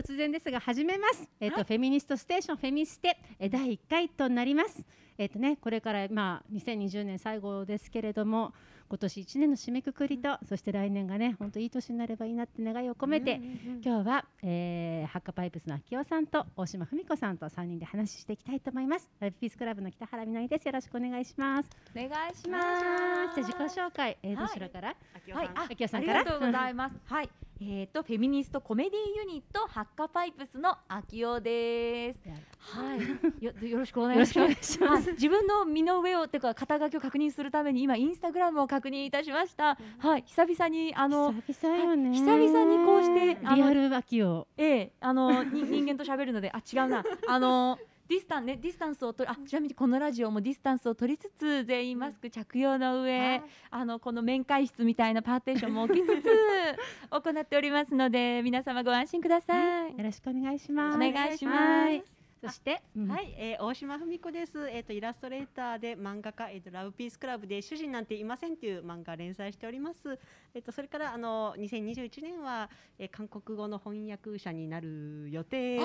突然ですが始めます。えっ、と、はいフェミニストステーションフェミステえー第1回となります。えっ、とねこれからまあ2020年最後ですけれども、今年1年の締めくくりと、そして来年がね本当いい年になればいいなって願いを込めて、今日は、えー、ハッカパイプスの秋夫さんと大島文子さんと3人で話していきたいと思います。ラブピースクラブの北原みのりです。よろしくお願いします。お願いします。じゃあ自己紹介、えー、はいどちらから？はい、あ、秋代さんからありがとうございます。はい、えっ、とフェミニストコメディユニットハッカパイプスの秋代です。はい、よよろしくお願いします。ます。はい。自分の身の上をてか肩書きを確認するために今インスタグラムを確認いたしました。はい、久々にあの久々よね、はい。久々にこうしてリアル秋をええあのに人間と喋るのであ違うな。あのディスタンねディスタンスを取りあちなみにこのラジオもディスタンスを取りつつ全員マスク着用の上、あのこの面会室みたいなパーテーションも置きつつ行っておりますので皆様ご安心ください。よろしくお願いします。お願いします。はいそして、うんはい、えー大島文子です。えっ、とイラストレーターで漫画家えっ、とラブピースクラブで主人なんていませんという漫画連載しております。えっ、とそれからあの2021年は、えー韓国語の翻訳者になる予定の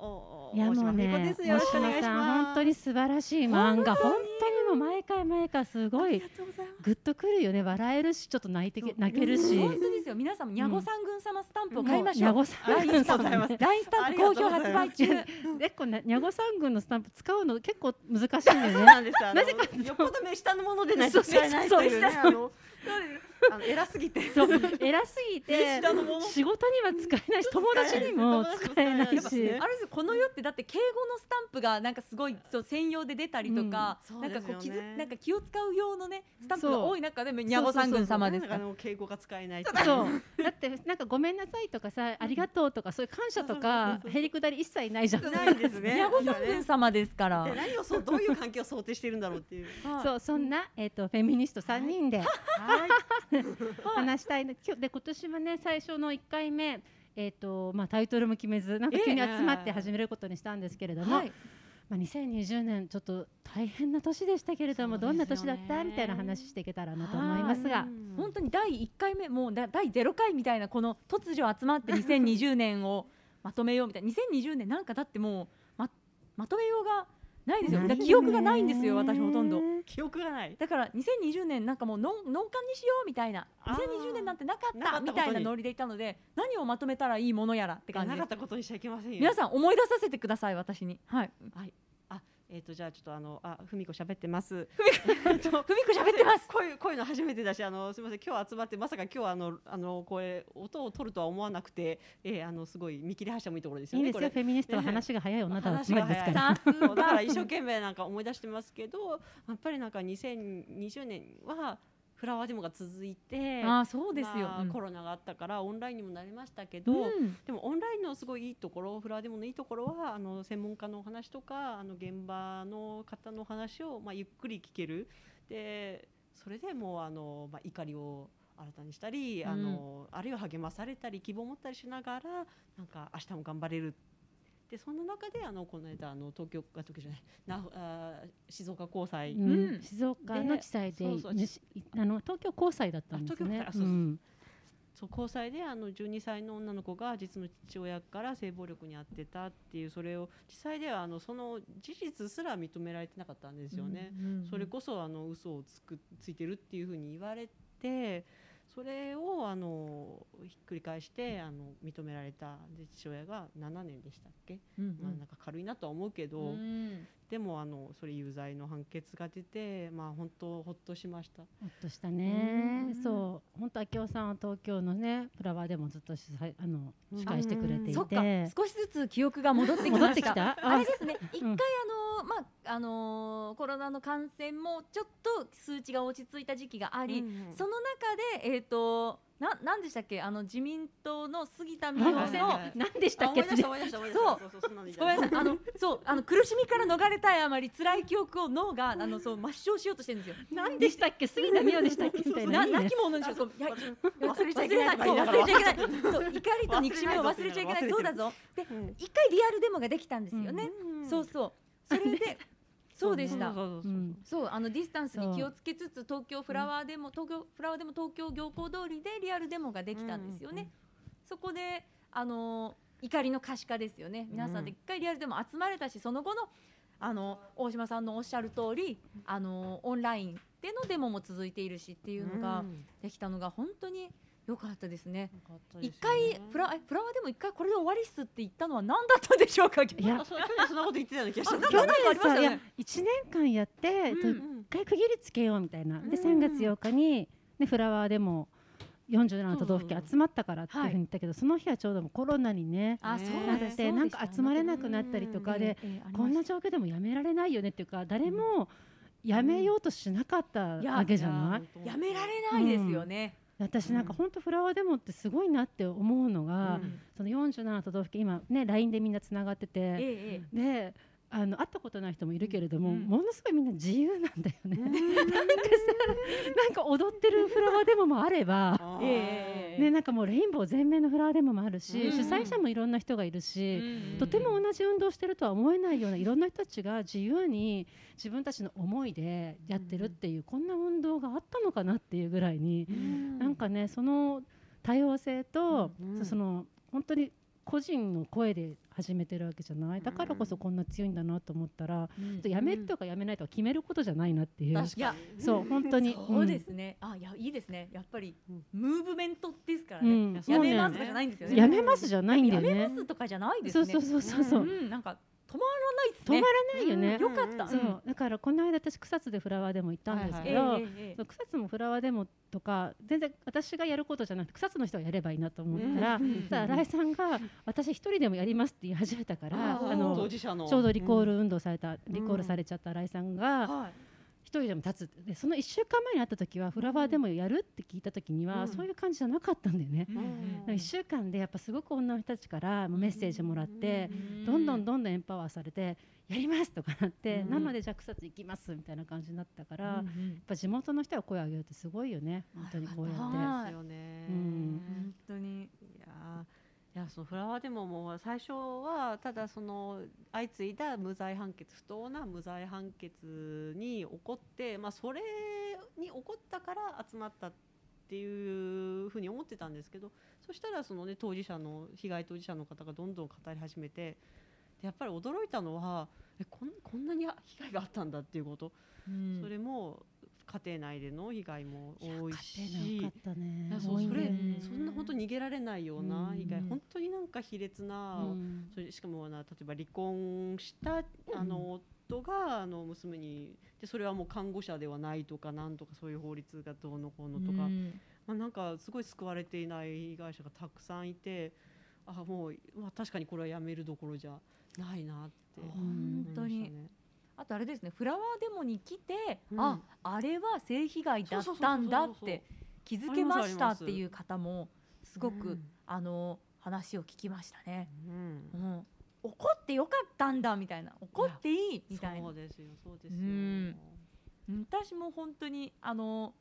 おおいやもう大島文子ねです。よろしくお願。本当に素晴らしい漫画、本当にもう毎回毎回すごい。グッとくるよね。笑えるし、ちょっと泣いて泣けるし。本当ですよ皆さんもにゃごさん軍様スタンプを買いましょう。にゃごさんラインスタンプありがとうございますラインスタンプ好評発売中。でこねにゃごさん軍のスタンプ使うの結構難しいんだよね。なぜかよっぽど目下のものでないと使えないというね。そうあのあの偉すぎて。そう偉すぎて仕事には使えないし友達にも使えないし。あれですよこの世ってだって敬語のスタンプがなんかすごいそう専用で出たりとか、うんなんかこう気づなんか気を使う用のねスタンプが多い中でもにゃごさん軍様ですか？なんかあの敬語が使えない。そうだってなんかごめんなさいとかさありがとうとかそういう感謝とかへりくだり一切ないじゃん。ないんですね。にゃごさん軍様ですから。で何をそうどういう関係を想定しているんだろうっていう。そうそんなえっ、とフェミニスト三人ではい。話したいの。今日で今年はね最初の一回目えっ、とまあタイトルも決めずなんか急に集まって始めることにしたんですけれども、はい、まあ2020年ちょっと大変な年でしたけれども、どんな年だった？みたいな話していけたらなと思いますが。本当に第1回目もうだ第0回みたいなこの突如集まって 2020年をまとめようみたいな。2020年なんかだってもうままとめようがないですよ。だ記憶がないんですよ私ほとんど。記憶がない。だから2020年なんかもう農農家にしようみたいな。あー。2020年なんてなかったみたいなノリでいたので何をまとめたらいいものやらって感じなかったことにしちゃいけませんよ。皆さん思い出させてください私に。はいえっとじゃあちょっとあのあふみこ喋ってます。ふみこ 喋ってますこういうこういうの初めてだしあのすみません今日集まってまさか今日はあのあのこれ音を取るとは思わなくて、えー、あのすごい見切り発車もいいところですよね。いいですよ、フェミニストは話が早い女だ集まりですから。さすそうだからが一生懸命なんか思い出してますけどやっぱりなんか2020年はフラワーデモが続いてあーそうですよ、まあうん。コロナがあったからオンラインにもなりましたけど、うん。でもオンラインのすごいいいところフラワーデモのいいところはあの専門家のお話とかあの現場の方の話を、まあ、ゆっくり聞ける。でそれでもうあの、まあ、怒りを新たにしたり、あのあるいは励まされたり希望を持ったりしながらなんか明日も頑張れるでそんな中であのこの間あの東京あ東京じゃないなあ静岡高裁、うん。うん静岡の地裁でそうそうねしあの東京高裁だったんですね。そうそうう。ん。そう交際であの12歳の女の子が実の父親から性暴力に遭ってたっていうそれを実際ではあのその事実すら認められてなかったんですよね。うん。それこそあの嘘をつくついてるっていうふうに言われてそれをあのひっくり返してあの認められたで父親が7年でしたっけ、うんまあ、なんか軽いなとは思うけど、うん。でもあのそれ有罪の判決が出てまあ本当ほっとしました。ほっとしたね。う。ん。そう、本当秋夫さんは東京のね、フラワーでもずっと主催あのうん。司会してくれていそっか。て。少しずつ記憶が戻ってきました。戻ってきた？あ。れですね。一回うんあのまああのコロナの感染もちょっと数値が落ち着いた時期があり、うんうん。その中でえっ、とななんでしたっけ？あの自民党の杉田水あ脈のはい何でしたっけ？そう。ごめんなさい。あのそうあの苦しみから逃れたいあまり辛い記憶を脳があのそう抹消しようとしてるんですよ。何でしたっけ？杉田美代でしたっけ？みたいな。ないいね亡き者にしようそういや忘れちゃいけない。そう忘れちゃいけない。そう怒りと憎しみを忘れちゃいけない。そうだぞ。でうん。一回リアルデモができたんですよね、うん。そうそう。それでそうでした。そうあのディスタンスに気をつけつつ東京フラワーでも、東京フラワーでも東京行幸通りでリアルデモができたんですよね、そこであの怒りの可視化ですよね。皆さんで一回リアルでも集まれたしその後のあの大島さんのおっしゃる通りあのオンラインでのデモも続いているしっていうのがん。できたのが本当に良かったですね。一よね。回フラえフラワーでも一回これで終わりっすって言ったのは何だったんでしょうか？いや去年そんなこと言ってたような気がした。んだあけどなんかありましたよね。いや1年間やって、えっとうんうん。一回区切りつけようみたいな、でうん3月8日に、ね、フラワーでも47都道府県集まったからっていうふうに言ったけど、その日はちょうどコロナにねなっそうなんです。てなんか集まれなくなったりとかで、こんな状況でもやめられないよねっていうか誰もやめようとしなかったわけじゃない、やめられないですよね。私なんか本当フラワーデモってすごいなって思うのが、うん。その47都道府県今ね LINE でみんなつながってて、ええ。であの会ったことない人もいるけれども、うん。ものすごいみんな自由なんだよね。なんかさなんか踊ってるフラワーデモもあれば、えね、なんかもうレインボー全面のフラワーデモもあるし、うん。主催者もいろんな人がいるし、うん。とても同じ運動してるとは思えないようないろんな人たちが自由に自分たちの思いでやってるっていう、こんな運動があったのかなっていうぐらいに、うん。なんかねその多様性と、うん。その本当に個人の声で始めてるわけじゃないだからこそこんな強いんだなと思ったら、うんやめるとかやめないとか決めることじゃないなっていう。確かにいやそう本当にそうですね。あいやいいですね。やっぱりうんムーブメントですからうんね。やめますとかじゃないんですよね。やめますじゃないんだよねやめま。すとかじゃないですね。そうそうそうそうそう。うんなんか止まらないですね。止まらないよね。よかった。そう。だからこの間私草津でフラワーデモ行ったんですけええど、草津もフラワーデモとか全然私がやることじゃなくて草津の人がやればいいなと思ったら、うん。さあ新井さんが私一人でもやりますって言い始めたから、あの。当事者のちょうどリコール運動された、リコールされちゃった新井さんが人でも立つ。でその1週間前に会った時はフラワーデモやるって聞いた時には、うん。そういう感じじゃなかったんだよね。うん。うん1週間でやっぱすごく女の人たちからメッセージもらって、うん。どんどんどんどんエンパワーされてやりますとかなって、うん。生でじゃあ草津行きますみたいな感じになったから、やっぱ地元の人が声を上げるってすごいよね。本当にこうやって。本当に。いやそのフラワーデモも最初はただその相次いだ無罪判決不当な無罪判決に起こって、まあ、それに起こったから集まったっていうふうに思ってたんですけどそしたらその、ね、当事者の被害当事者の方がどんどん語り始めてでやっぱり驚いたのはえこんこんなに被害があったんだっていうこと、うん。それも家庭内での被害も多いし。の多かったね。それそんな本当逃げられないような被害、うん本当になんか卑劣な、うん。それしかもな例えば離婚したあの夫があの娘にでそれはもう看護者ではないとかなんとかそういう法律がどうのこうのとか、うん。まあ、なんかすごい救われていない被害者がたくさんいてあもう、まあ、確かにこれはやめるどころじゃないなって思い本当にましたね。あとあれですねフラワーデモに来て、うん。ああれは性被害だったんだって気づけましたっていう方もすごく、うん。あの話を聞きましたね、うん。うん、怒ってよかったんだみたいな。怒っていいみたいな。そうですよそうですよ。うん。私も本当にあの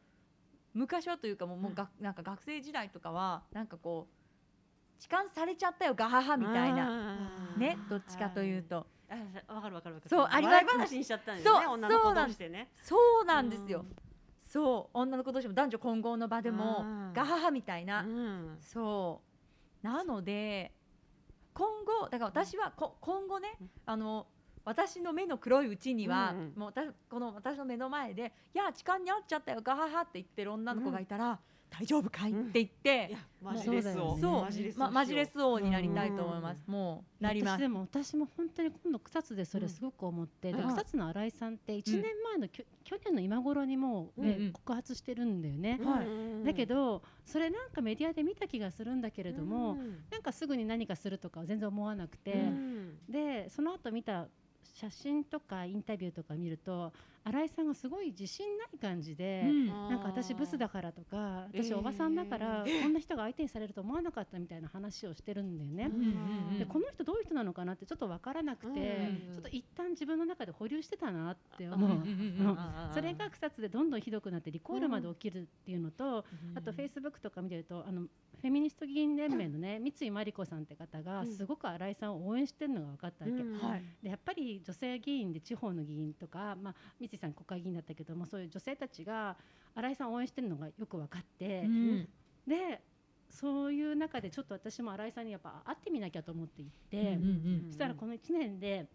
昔はというかもうもうが、なんか学生時代とかはなんかこう痴漢されちゃったよガハハみたいな。なねどっちかというと。あ わかるわかるわかる。そうあります話にしちゃったんですよね。そう女の子同士でね。そうなんですよ、うん。そう女の子同士も男女混合の場でもガハハみたいな、うん。そう。なので今後だから私はこ今後ねうんあの私の目の黒いうちには、うんうんもう私この私の目の前で「いや痴漢に遭っちゃったよガハハ」って言ってる女の子がいたら「大丈夫かい?」うん。って言って。マジレスを。そうマジレスをしよま、マジレス王になりたいと思います、もうなります。私でも私も本当に今度草津でそれすごく思って、うん。で草津の新井さんって1年前のきょ、去年の今頃にもう、ねうんうん。告発してるんだよね、はい。うんだけ、どそれなんかメディアで見た気がするんだけれども、うん。なんかすぐに何かするとかは全然思わなくて、うん。でその後見た写真とかインタビューとか見ると新井さんがすごい自信ない感じで、うん。なんか私ブスだからとかえー。私おばさんだからこんな人が相手にされると思わなかったみたいな話をしてるんだよね。でこの人どういう人なのかなってちょっと分からなくて、うんちょっと一旦自分の中で保留してたなって思う、それが草津でどんどんひどくなってリコールまで起きるっていうのと、あとフェイスブックとか見てるとあのフェミニスト議員連盟のね三井真理子さんって方がうんすごく新井さんを応援してるのが分かったわけ、でやっぱり女性議員で地方の議員とか、まあ、三井さん国会議員だったけどもそういう女性たちが新井さんを応援してるのがよく分かって、うん。でそういう中でちょっと私も新井さんにやっぱ会ってみなきゃと思って行って、うんうんそしたらこの1年で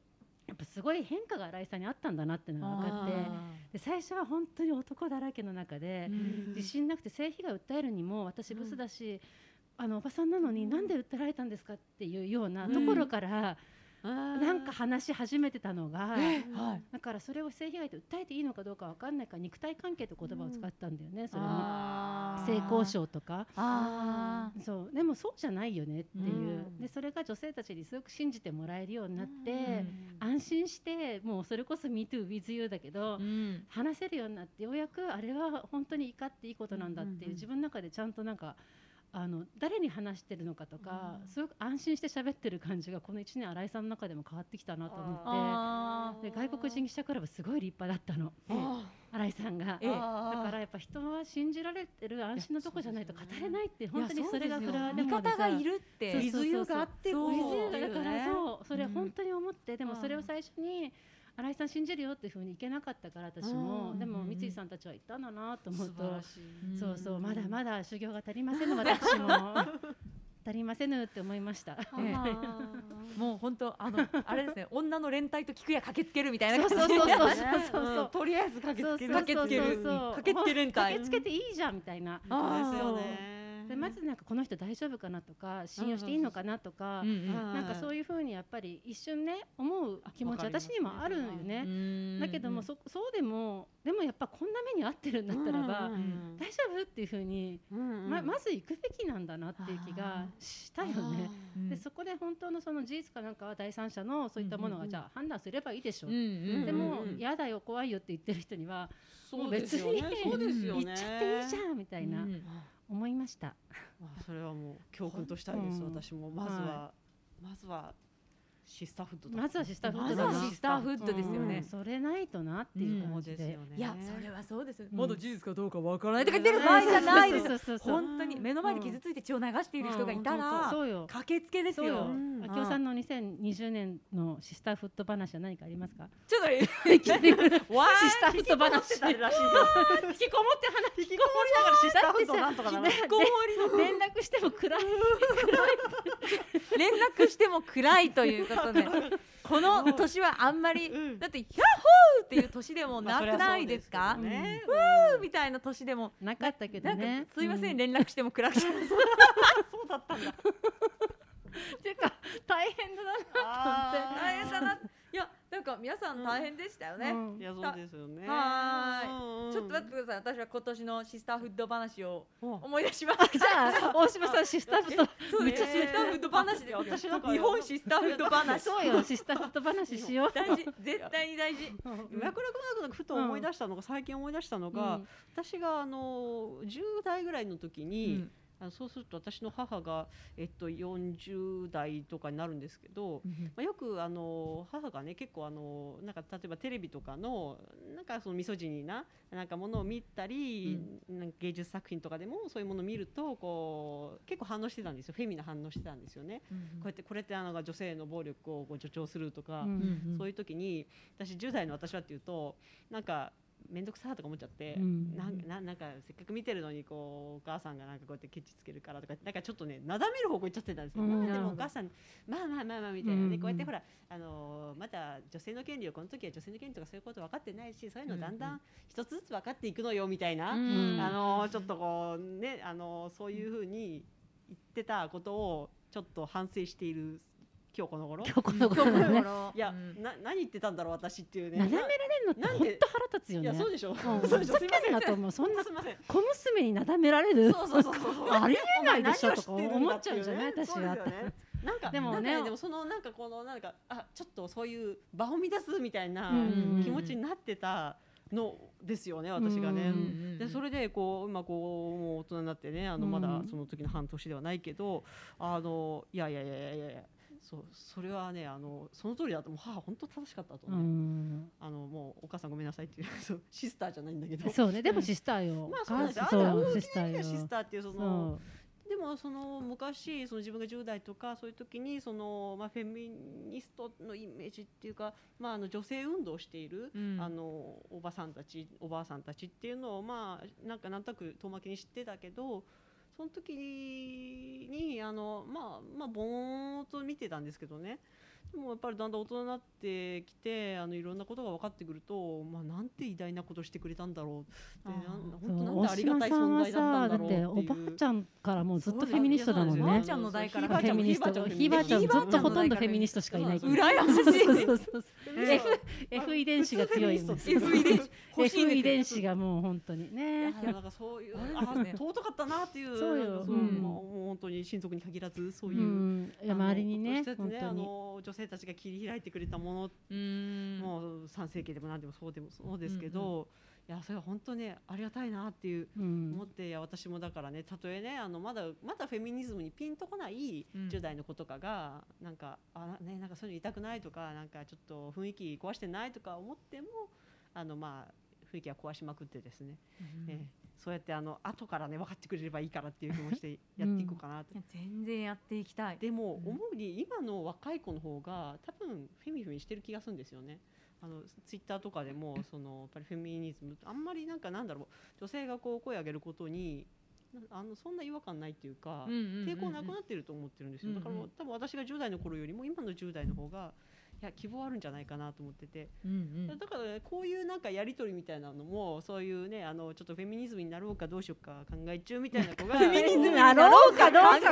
やっぱすごい変化が新井さんにあったんだなっていうのが分かってで最初は本当に男だらけの中で、自信なくて性被害を訴えるにも私ブスだし、あのおばさんなのになんで訴えられたんですかっていうようなところから、なんか話し始めてたのが、はい。だからそれを性被害と訴えていいのかどうかわかんないから肉体関係と言葉を使ってたんだよね、それも。あー。性交渉とか。あそう。でもそうじゃないよねっていう、うん。でそれが女性たちにすごく信じてもらえるようになって、うん。安心してもうそれこそ MeTooWithYou だけど、話せるようになってようやくあれは本当に怒っていいことなんだっていう,、うんうんうん。自分の中でちゃんとなんかあの誰に話してるのかとか、すごく安心して喋ってる感じがこの1年新井さんの中でも変わってきたなと思ってあで外国人記者クラブすごい立派だったの。新井さんが。ええ。だからやっぱ人は信じられてる安心のとこじゃないと語れないって本当にそれがフラワーデ味方がいるって。水湯があってだからそう。それうん本当に思ってでもうん。それを最初に新井さん信じるよっていうふうにいけなかったから私も。うんでもうん三井さんたちは言ったんだなと思うと素晴らしい。そうそう。まだまだ修行が足りませんの私も。足りませぬって思いました。えもう本当あの あれですね。女の連帯と菊屋駆けつけるみたいなそう感じでそうそう。そうそうそう。うん。とりあえず駆けつける。そうそうそう駆けつけるそう。駆けつけ連帯駆けつけていいじゃんみたいな。あー。ですよねでまずなんかこの人大丈夫かなとか信用していいのかなとかなんかそういうふうにやっぱり一瞬ね思う気持ち私にもあるよね。うん。だけどもそそうでもでもやっぱこんな目に遭ってるんだったらば、うん大丈夫っていうふうに、うんままず行くべきなんだなっていう気がしたよね。うんでそこで本当のその事実かなんかは第三者のそういったものがじゃあ判断すればいいでしょう。でも嫌だよ怖いよって言ってる人にはもう別にそうですよね。言 っちゃっていいじゃんみたいな。うん思いました。まあそれはもう教訓としたいです、うん。私も。まずは、まずはシスターフッドだ。まずはシスターフッまずドだな。はシスターフッドですよね。うん。それないとなっていう感じで。ですよね。いやそれはそうです。うん。まだ事実かどうかわからないとか言ってる場合じゃないです。本当に目の前で傷ついて血を流している人がいたらそうよ。駆けつけですよ。そうよ。うん。あきおさんの2020年のシスターフット話は何かありますか？ちょっとね聞いて。く るわシスターフット話。らしいよ引きこもって話。引きこもりながらシスターフッドなんとかな引きこもりの連絡しても暗い。連絡しても暗いということで この年はあんまりうん。だって「ヒャッホー!」っていう年でもなくないですかまあそりゃそうです「よねみたいな年でも。なかったけどね。すいません、う連絡しても暗くてそうだったんだ。ていうか大変だな。あー。大変だななんか皆さん大変でしたよね、うん。いやそうですよね。はーいちょっと待ってください。私は今年のシスターフッド話をうん思い出しましたじゃあ大島さんシスターフット。そうです、えーシスターフッド話で。私なんか日本シスターフッド話。そうよシスターフット話しよう。大事。絶対に大事。うん。脈絡なくふと思い出したのが、最近思い出したのが、うん。私があの10代ぐらいの時に、あのそうすると私の母が、えっと、40代とかになるんですけど、まあ、よくあの母がね結構あのなんか例えばテレビとかのなんかそのミソジニーななんかものを見たり、なんか芸術作品とかでもそういうものを見るとこう結構反応してたんですよ。フェミな反応してたんですよね。こうやってこれってあの女性の暴力をこう助長するとか、うんそういう時に私10代の私はっていうとなんか面倒くさとか思っちゃって、うん。なんななんかせっかく見てるのにこうお母さんがなんかこうやってケチつけるからとかなんかちょっとねなだめる方向行っちゃってたんですよ、うん。まあでもお母さんまあまあまあまあみたいな。ね、うんうん。こうやってほらあのーまだ女性の権利をこの時は女性の権利とかそういうこと分かってないしそういうのだんだうん一つずつ分かっていくのよみたいな、ん。あのーちょっとこうねあのーそういうふうに言ってたことをちょっと反省している今日この頃？今日この頃ね。いや、うんな何言ってたんだろう私っていうね。なだめられるのってなんで本当腹立つよね。いやそうでしょ。うん そうでしょ。ふざけんなと思う。そんなすみません。小娘になだめられる。そうそうそうそう。ありえないでしょとか思っちゃうんじゃない？ね私はねなんかでもねでもそのなんかこのなんかあちょっとそういう場を乱すみたいなうん気持ちになってたのですよね私がね。うんでそれでこう今こうもう大人になってねあのうんまだその時の半年ではないけど、あのいやいやいやいやいやいやそうそれはねあのその通りだともう母本当正しかったとう思う、ん。あのもうお母さんごめんなさいっていう そうシスターじゃないんだけどそうね。でもシスターよ。まあそうなんですシスターよ。シスターっていうそそのう。でもその昔その自分が10代とかそういう時にその、まあ、フェミニストのイメージっていうか、まあ、あの女性運動をしている、うんあのおばさんたちおばあさんたちっていうのをまあなんかなんとなく遠巻きに知ってたけどその時にあのまあまあぼーんと見てたんですけどね。でもやっぱりだんだん大人になってきてあのいろんなことが分かってくると、まあ、なんて偉大なことしてくれたんだろうって本当なんて大ありがたい存在だったんだろうってていう。おばあちゃんからもうずっとフェミニストだもんね。おばあちゃんの代からフェミニストばあちゃんずっとほとんどフェミニストしかいない。羨ましい F, 遺伝子が強いんですよ。F 遺伝子 F 遺伝子がもう本当にね。いやなんかそういうあ尊かったなっていうそうよ。もう本当に親族に限らずそうういう、ん。いやあの周りにね本当に。の女性たちが切り開いてくれたものうーん。もう三世紀でも何でもそうでもそうですけど、いやそれは本当ねありがたいなっていううん。思っていや私もだからねたとえねあのまだまだフェミニズムにピンとこないうん。10代の子とかが、なんかあねなんかそういうの痛くないとかなんかちょっと雰囲気壊してないとか思ってもあのまあ雰囲気は壊しまくってですね、ええそうやってあの後からね分かってくれればいいからっていう気持ちでやっていこうかなと。いや全然やっていきたい。でもうん。思うに今の若い子の方が多分フェミフェミしてる気がするんですよね。あのツイッターとかでも そのやっぱりフェミニズムあんまりなんかなんだろう女性がこう声を上げることになあのそんな違和感ないっていうか、抵抗なくなってると思ってるんですよ、だから多分私が10代の頃よりも今の10代の方がいや希望あるんじゃないかなと思ってて、うんうん。だから、ね、こういうなんかやり取りみたいなのもそういうねあのちょっとフェミニズムになろうかどうしようか考え中みたいな子が フェミニズムになろうかどうか。考考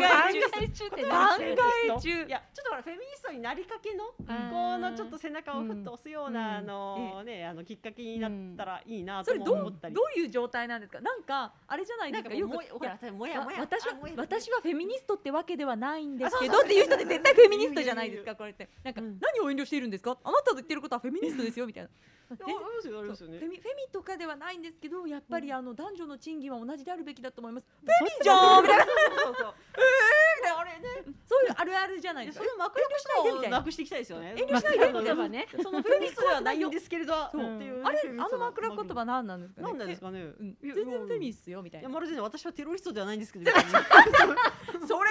え中って考え中いやちょっとほらフェミニストになりかけのうんこのちょっと背中をふっと押すような、うんあのねあのきっかけになったらいいなと思ったり。どういう状態なんですか？なんかあれじゃないですか？よくなんかもうほらもやもやわ私はあもや私はフェミニストってわけではないんですけどっていう人って絶対フェミニストじゃないですかこれって。なんか、うん。何を遠慮しているんですか？あなたの言ってることはフェミニストですよみたいな。フェミフェミとかではないんですけどやっぱりうん。あの男女の賃金は同じであるべきだと思います。フェミじゃん！みたいな。あれね。そういうあるあるじゃないですかその枕遠慮しないでみたいなくしていきたいですよね。遠慮しないで枕言葉ね。そのフェミニストではないんですけれど。あれあの枕言葉何なんですかね？なんなんですかね、全然フェミっすよみたいな。いやまるでね私はテロリストではないんですけど。みたいなそれ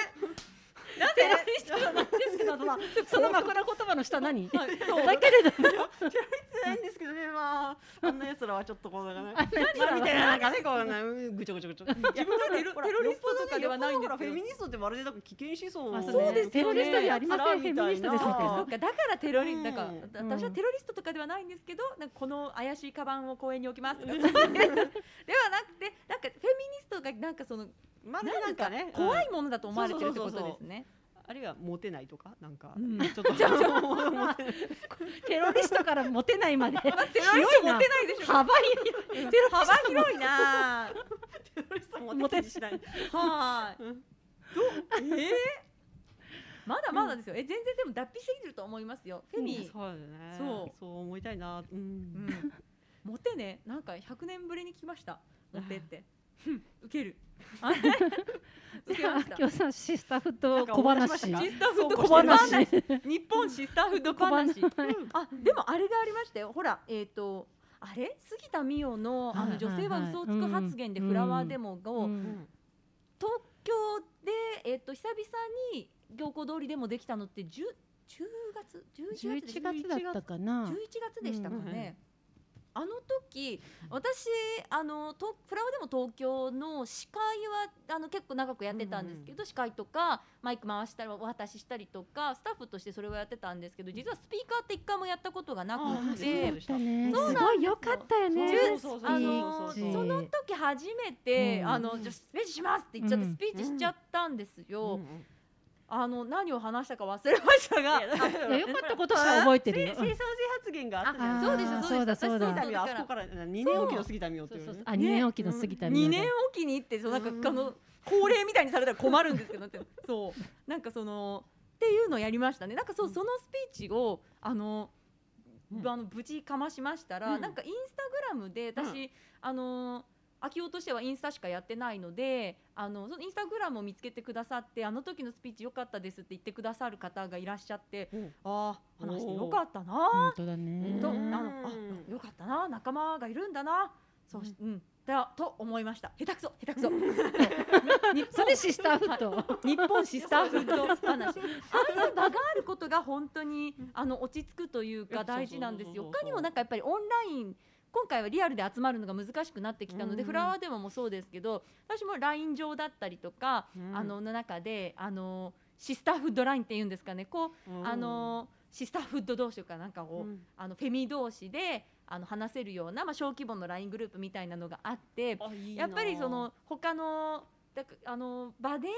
なんテロリストないですけど そのその枕言葉の下何？だはいそう。けれども。じゃないんですけどねまああんな奴らはちょっとこうなんからはまあみたいななんかねこうなうんぐちょぐちょぐちょ自分がテロテロリストとかではないんですよっぽどフェミニストってまるでなんか危険思想そうです。テロリストではありません。フェミニストですそっかだからテロリストだか私はテロリストとかではないんですけどなんかこの怪しいカバンを公園に置きます。ではなくてなんかフェミニストがなんかそのまるでななんんかね。怖いうんものだと思われてるってことですね。あるいはモテないとか？なんか。うん。ちょっと。モ テロリストからモテないまで。テロリスト持ってないでしょ。幅広い。テロ幅広いな。テロリストモテしない。はい。うんどう？えー？まだまだですよ。え全然でも脱皮してきてると思いますよ。フェミ、そうだね。そう。そう思いたいな。うん。うん、モテね。なんか100年ぶりに聞きました。モテって。うん受ける。あ受けました。今日さシスターフット小話。シスターフッド小小話。話。日本シスターフード小話。話。あでもあれがありましたよ。ほらえっ、とあれ？杉田美代のあの女性は嘘をつく発言でうんフラワーデモを、うん。東京でえっ、と久々に行幸通りでもできたのって10 10月？11月で11月だったかな。11月でしたかね、あの時私あのとフラワーでも東京の司会はあの結構長くやってたんですけど、司会とかマイク回したりお渡ししたりとかスタッフとしてそれをやってたんですけど実はスピーカーって一回もやったことがなあくそうてでしたね。そうなんです。ごい良かったよね。そうそうそうあのその時初めて、うん。あのじゃあスピーチしますって言っちゃってうん。スピーチしちゃったんですよ、うんうんあの何を話したか忘れましたが。良かったことしか覚えてるよ。生産性発言があったじゃなそうですよそうですそうだそうだ。私杉田美代あそこから2年おきの杉田美代っていうね。あ二年おきの杉田美2代年おきにってそうなんか、うん。あの恒例みたいにされたら困るんですけどそう。なんかそのっていうのをやりましたね。なんかそう、うん。そのスピーチをあの、うん。あの無事かましましたら、うん。なんかインスタグラムで私、あの秋夫としてはインスタしかやってないのであのそのインスタグラムを見つけてくださってあの時のスピーチ良かったですって言ってくださる方がいらっしゃってうん。ああ話してよかったな。本当だね。とあうんのあよかったな。仲間がいるんだな。そうし、うん、だと思いました。下手くそ下手くそ。日それシスターフット。日本シスターフード話。ああいう場があることが本当にあの落ち着くというか大事なんですよ。他にもなんかやっぱりオンライン今回はリアルで集まるのが難しくなってきたので、うん。フラワーデモもそうですけど私も LINE 上だったりとか、うん。あのの中であのシスターフッドラインっていうんですかね。こう、うん。あのシスターフッド同士とかなんかこう、うん。あのフェミ同士であの話せるような、まあ、小規模の LINE グループみたいなのがあってやっぱりその他のだかあの場で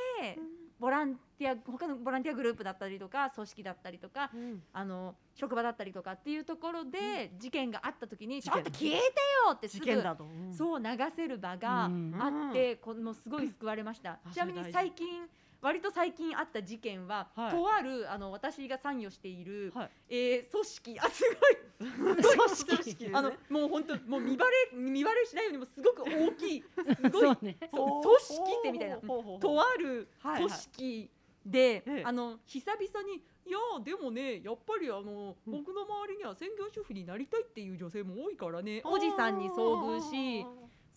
ボランティア他のボランティアグループだったりとか組織だったりとかうん。あの職場だったりとかっていうところで事件があった時に「ちょっと消えてよ!」ってすぐ事件だと、うん。そう流せる場がうん。あって、このすごい救われました、あちなみに最近割と最近あった事件は、はい。とあるあの私が参与している、はい。えー組織。あすごい。組織。あ のもう本当もう見バレ見バレしないようにもすごく大きい。すごい。そうね。そう組織ってみたいな。とある組織で、ええ。あの久々に「いやでもねやっぱりあの、うん。僕の周りには専業主婦になりたいっていう女性も多いからね。おじさんに遭遇し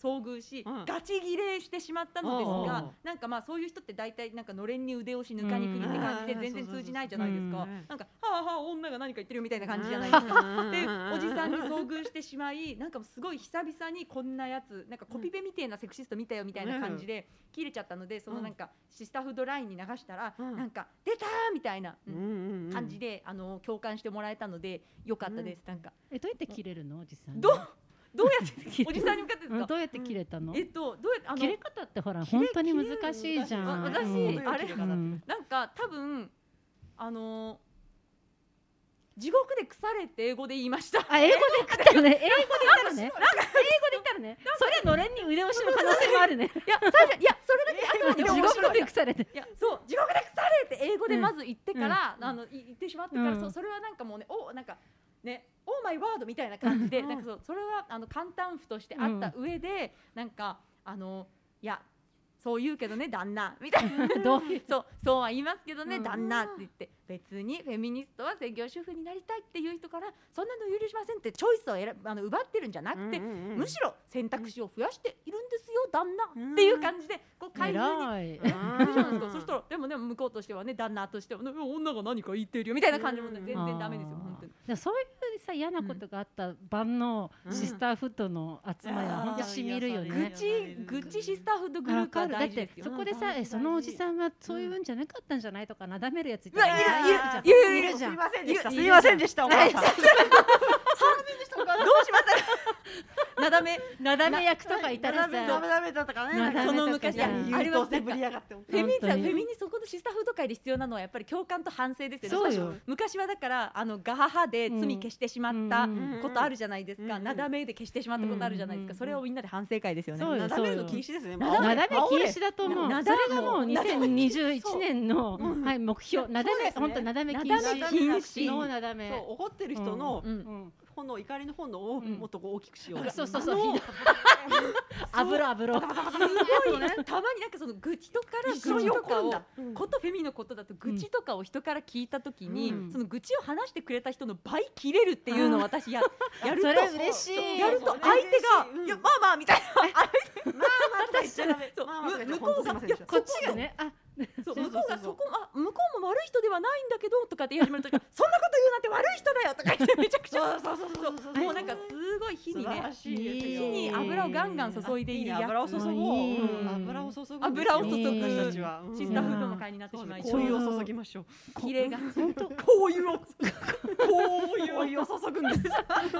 遭遇し、うん。ガチギレしてしまったのですうんがなんかまあそういう人って大体なんかのれんに腕押しぬかにくりって感じでうん全然通じないじゃないですか。うんなんか「はあはあ女が何か言ってる」みたいな感じじゃないですか。かでおじさんに遭遇してしまいなんかすごい久々にこんなやつなんかコピペみたいなセクシスト見たよみたいな感じで切れちゃったのでそのなんかシスターフードラインに流したらうん。なんか出たーみたいなうん感じでであの共感してもらえたのでよかったです。なんか。えどうやって切れるの？おじさんどう？どうやって切れおじさんに向かってですか？うんどうやって切れたの？えっとどうやってあの切れ方ってほら本当に難しいじゃん。あ私うんあれうんなんか多分あの地獄で腐れって英語で言いましたあ英語で言ったのね英語で言ったのね英語で言ったのねそれのれんに腕押しの可能性もあるねいや最初いやそれだけあとは地獄で腐れていやそう地獄で腐れって英語でまず言ってから、うんあのい言ってしまってから、うんそうそれはなんかもうねおなんかねオーマイワードみたいな感じで、うんなんかそうそれはあの簡単符としてあった上で、なんかあのいやそう言うけどね旦那みたいな。そうそうは言いますけどね、うん。旦那って言って別にフェミニストは専業主婦になりたいっていう人からそんなの許しませんってチョイスを選あの奪ってるんじゃなくて、むしろ選択肢を増やしているんですよ旦那っていう感じでこう介入に。そしたらでもね向こうとしてはね旦那としては、ね、女が何か言ってるよみたいな感じも全然ダメですよ本当に。でそういうさ嫌なことがあった晩のうん。シスターフッドの集まりは本当しみるようんね。愚。痴愚痴シスターフードグループはわかる。だって大事ですよ。そこでさうんえそのおじさんはそういうんじゃなかったんじゃないとかなだめるやついたいるいるじゃん。いるいるじゃん。すいませんでした。いすいませんでした。お母さん。どう。しましたなだめ？なだめ役とかいたらさダメだったかね。なだめその昔とかさあれは優等生ぶりやがって。フェミニフェミニそこのシスターフード界で必要なのはやっぱり共感と反省ですよね。そうよ昔はだからあのガハハで罪消してしまったうんことあるじゃないですか。うんなだめで消してしまったことあるじゃないですか。うんそれをみんなで反省会ですよね。そうよなだめるの禁止ですね。なだなだめ禁止だと思う。なだそれがもうなだめ2021年のうんはい目標。なだめ本当なだめ禁なだめ止。禁止のなだめ。そう怒ってる人のうんうん炎怒りの炎をうん。もっとこう大きくしよう。そうそうそう。あの 油油。すごいたまになんかその愚痴とから愚痴とかをことフェミのことだと愚痴とかを人から聞いたときに、うん。その愚痴を話してくれた人の倍切れるっていうのを私や やると。それ嬉しい。やるとそう相手がいうん。いやまあまあみたいな。まあまあとか言っ向こう。がこっちがね、あ、そう向こうがそこあ向こうも悪い人ではないんだけどとかって言い始めるとき そんなこと言うなんて悪い人だよとか言ってめちゃくちゃそう。そうそうそうそうもうなんかすごい火にね火に油をガンガン注いでいるやつ油を注ごう。いい。うん。油を注ぐんですよ油を注ぐ私たちは。シスターフードの会になってしまいそうを注ぎましょう。綺麗が。本当香油を香油を注ぐんです。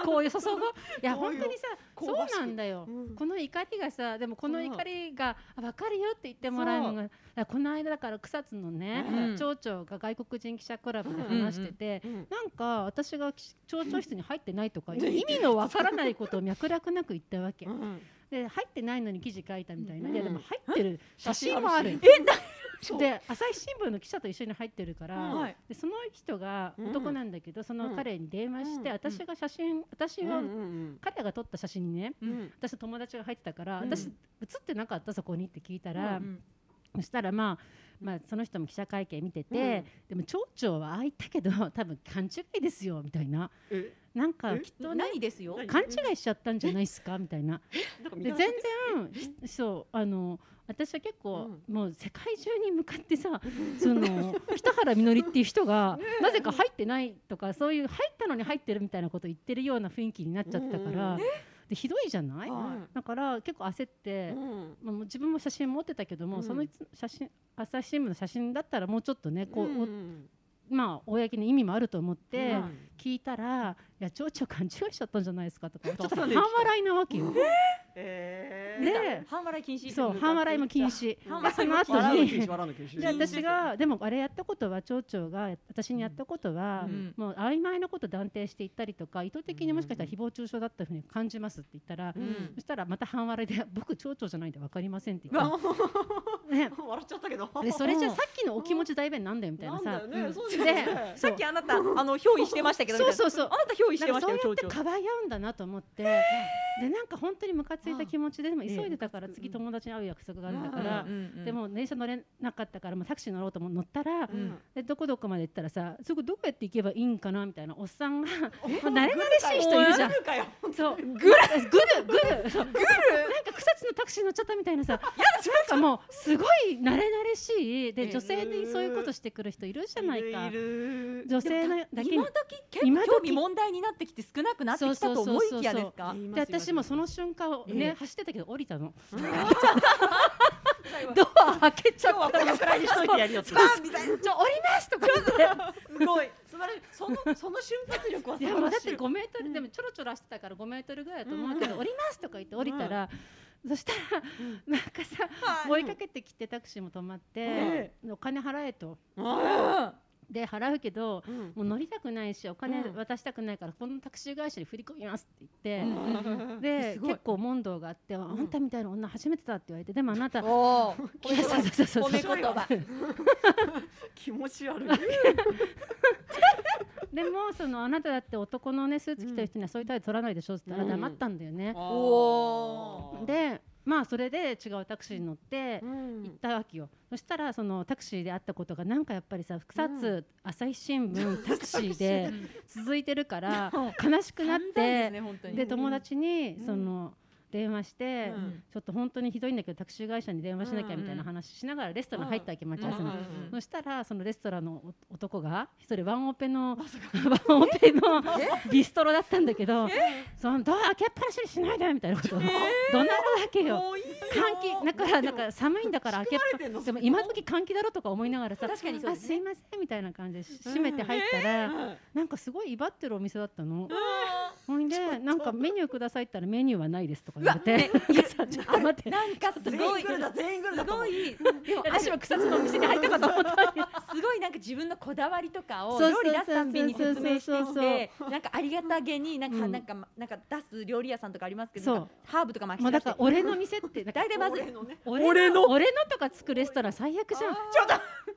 こういう注ぐ？いやこういう。本当にさ、そうなんだよ。うん。この怒りがさでもこの怒りがあ分かるよって言ってもらえるのがこの間だから草津のね、うん町長が外国人記者クラブで話してて、うんなんか私がき町長室に入ってないとか、うん。意味のわからないことを脈絡なく言ったわけ、うんで入ってないのに記事書いたみたいな、うん。いやでも入ってる。写真もある。で朝日新聞の記者と一緒に入ってるから、うん。はい。でその人がうん男なんだけど、その彼に電話して、うん私が写真私は、うんうん彼が撮った写真にねうん。うん私と友達が入ってたから、うん。私写ってなかったそこにって聞いたら、うんそしたらまあまあその人も記者会見見てて、でも町長はああ言ったけど 多分勘違いですよみたいな。え？なんかえ？きっとね何ですよ。何勘違いしちゃったんじゃないですかみたいな。でた。全然ひそうあの私は結構、もう世界中に向かってさ その北原みのりっていう人が なぜか入ってないとかそういう入ったのに入ってるみたいなこと言ってるような雰囲気になっちゃってたから。うんひどいじゃない、はだから結構焦って、うん。まあ、自分も写真持ってたけども、うん。その写真朝日新聞の写真だったらもうちょっとねこう、まあ公に意味もあると思って、うん聞いたら「いや蝶々勘違いしちゃったんじゃないですか」とか？ちょっと半笑いなわけよ。えーで半笑い禁止。そう半笑いも禁止。その後に私がでもあれやったことは町長が私にやったことは、うん。もう曖昧なこと断定していったりとか意図的にもしかしたら誹謗中傷だったふうに感じますって言ったら、うん。そしたらまた半笑いで「僕町長じゃないんで分かりません」って言った。の ね、笑っちゃったけど。でそれじゃさっきのお気持ち代弁なんだよみたいなさ。ね。さっきあなたあの憑依してましたけどそうそうそう。あなた憑依してましたよ町長やってかばい合うんだなと思って。でなんか本当にムカついた気持ちででも急いでたから次友達に会う約束があるんだからでも電車乗れなかったからもうタクシー乗ろうと思乗ったらうん。でどこどこまで行ったらさそこどこやって行けばいいんかなみたいなおっさんがもう慣れ慣れしい人いるじゃん。そう。グル？グルグル。そう。グル？なんか草津のタクシー乗っちゃったみたいなさなんかもうすごい慣れ慣れしい。で女性にそういうことしてくる人いるじゃないか。女性のだけに。今時結構興味問題になってきて少なくなってきたと思いきやですか？で私もその瞬間をね、え。え走ってたけど降りたの。う んドア開けちゃった。今日はこのにしといてやるよってあみたいな。ちょ降りますとか言って。すごい。素晴らしい。そのその瞬発力はい素やもうだって晴らしい。5メートルでもちょろちょろ走ってたから5メートルぐらいだと思うけど、降りますとか言って降りたら、そしたらなんかさ、追いかけてきてタクシーも止まって、えお金払えと。あで払うけどーうん。もう乗りたくないしお金うん。渡したくないからこのタクシー会社に振り込みますって言って、うん。で 結構問答があって、あんたみたいな女初めてだって言われてでもあなた。おおいやそうそうそうそう。褒め言葉。気持ち悪い。でもそのあなただって男のねスーツ着てる人にはそういう態度取らないでしょって言ったらうん。黙ったんだよね。でまあそれで違うタクシーに乗ってうん。行ったわけよ、そしたらそのタクシーで会ったことがなんかやっぱりさ草津、朝日新聞 タクシーで続いてるから 悲しくなってで友達にうん。その電話して、うん。ちょっと本当にひどいんだけどタクシー会社に電話しなきゃみたいな話しながらレストラン入ったわけ待ち合わせの。うん。そしたらそのレストランのお男が一人ワンオペのワンオペのビストロだったんだけどそのドア開けっぱなしにしないでみたいなことを怒鳴るわけよ。換気だからなんか寒いんだから開けっぱでも今時換気だろとか思いながらさ確かにね。あすいませんみたいな感じで閉めて入ったら、うん。なんかすごい威張ってるお店だったの。ほんでなんかメニューくださいったらメニューはないですとか言われてなんかさちょっと待って。なんかす全ごいすごいでも私も草津のお店に入ったかと思ったす。ごいなんか自分のこだわりとかを料理出すたんびに説明してなんかありがたげになんか、うん。なんかなんか出す料理屋さんとかありますけどハーブとか巻きもう出して俺の店って大体まず俺のね。俺俺の？の俺のとかつくレストラン最悪じゃん。あちょっと。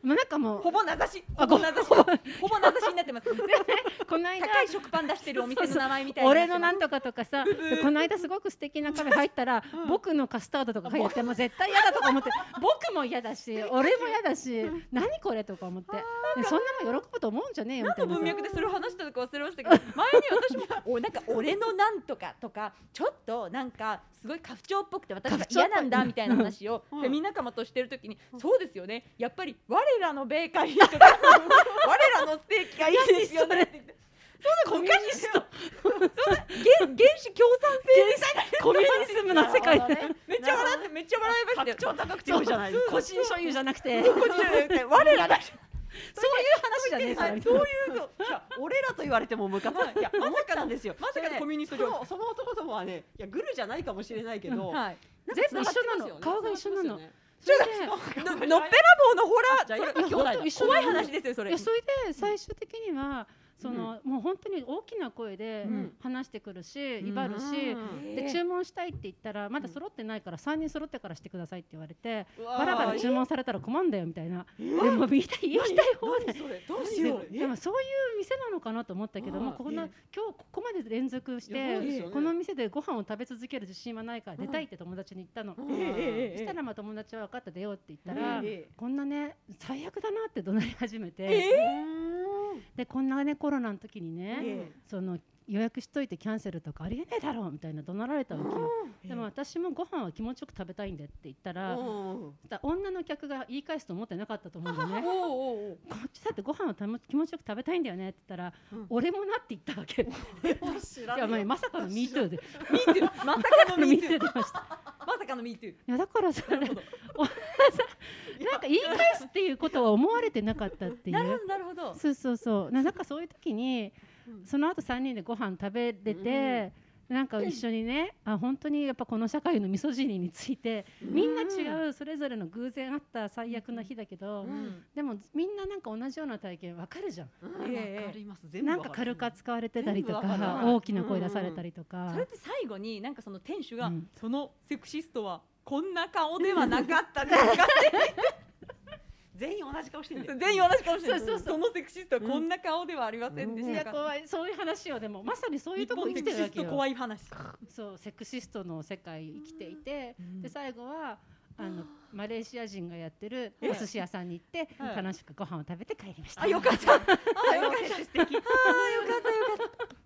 もうなんかもうほぼ名指し。ほぼ名指しほぼ名指しになってます。この間高い食パン出してるお店の名前みたいな。俺のなんとかとかさ でこの間すごく素敵なカフェ入ったら、僕のカスタードとか書いてあってもう絶対嫌だとか思って。僕も嫌だし 俺も嫌だし何これとか思って。でそんなもん喜ぶと思うんじゃねえよ何の文脈でそれを話したのか忘れましたけど 前に私もおなんか俺のなんとかとかちょっとなんかすごい家父長っぽくて私が嫌なんだみたいな話を うん。フェミ仲間としてる時にそうですよね。やっぱり我らのベーカリーとか。我らのステーキがいいですよね。って言ってそうだコミュニスト原原始共産制みたいなコミュニズムの世界で。めっちゃ笑ってめっちゃ笑いましたよ。格調高くていいじゃない個人所有じゃなくて。そういう話じゃねえそういうの俺らと言われてもムカつく。い。や思ったんですよ。まさかのコミュニストそのその男どもはねいやグルじゃないかもしれないけどはい。なんか全部一緒なの。顔が一緒なの。繋がってそれで。ののっぺらぼうのホラー。怖い話ですよそれ。それで最終的にはその、もう本当に大きな声でうん。話してくるし、威張るし、うん。で注文したいって言ったらまだ揃ってないから3人揃ってからしてくださいって言われて、バラバラ注文されたら困んだよみたいな、でも言いたい放題。何それ？どうしでよう？でもそういう店なのかなと思ったけどもこんなえ今日ここまで連続してこの店でご飯を食べ続ける自信はないから出たいって友達に言ったの、そしたらまあ友達は分かった出ようって言ったら、ええ。こんなね最悪だなって怒鳴り始めて、え？でこんなねコロナの時にね、え。その予約しといてキャンセルとかありえ。ないだろうみたいな怒鳴られたわけよ。でも私もご飯は気持ちよく食べたいんでって言ったら、女の客が言い返すと思ってなかったと思うんだよね。こっちだってご飯をたも気持ちよく食べたいんだよねって言ったら、うん俺もなって言ったわけ。いやまあねまさかの Me too で、ミートゥーまさかのミ Me ートゥ too ー出ました。まさかのミートゥーいやだからそれななんか言い返すっていうことは思われてなかったっていなるほう。どなるほど。そうそうそう。ななんかそういう時にうんその後三人でご飯食べれて。なんか一緒にね、あ本当にやっぱこの社会のミソジニについてみんな違うそれぞれの偶然あった最悪な日だけど、うん。でもみんななんか同じような体験わかるじゃん。うん。ええ。わかります。全部なんか軽く扱われてたりとか大きな声出されたりとか。それって最後になんかその店主が、うん。そのセクシストはこんな顔ではなかったですか全員同じ顔してる 全員同じ顔してるそうそうそのセクシストはこんな顔ではありませんでいした。か、や怖い。そういう話をでもまさにそういう日とこ生きてるわけよ。怖い話。そうセクシストの世界生きていて、うん。で最後はあのマレーシア人がやってるええ。お寿司屋さんに行ってはい楽しくご飯を食べて帰りました。あよかった。あよかった。素敵あよかったよかった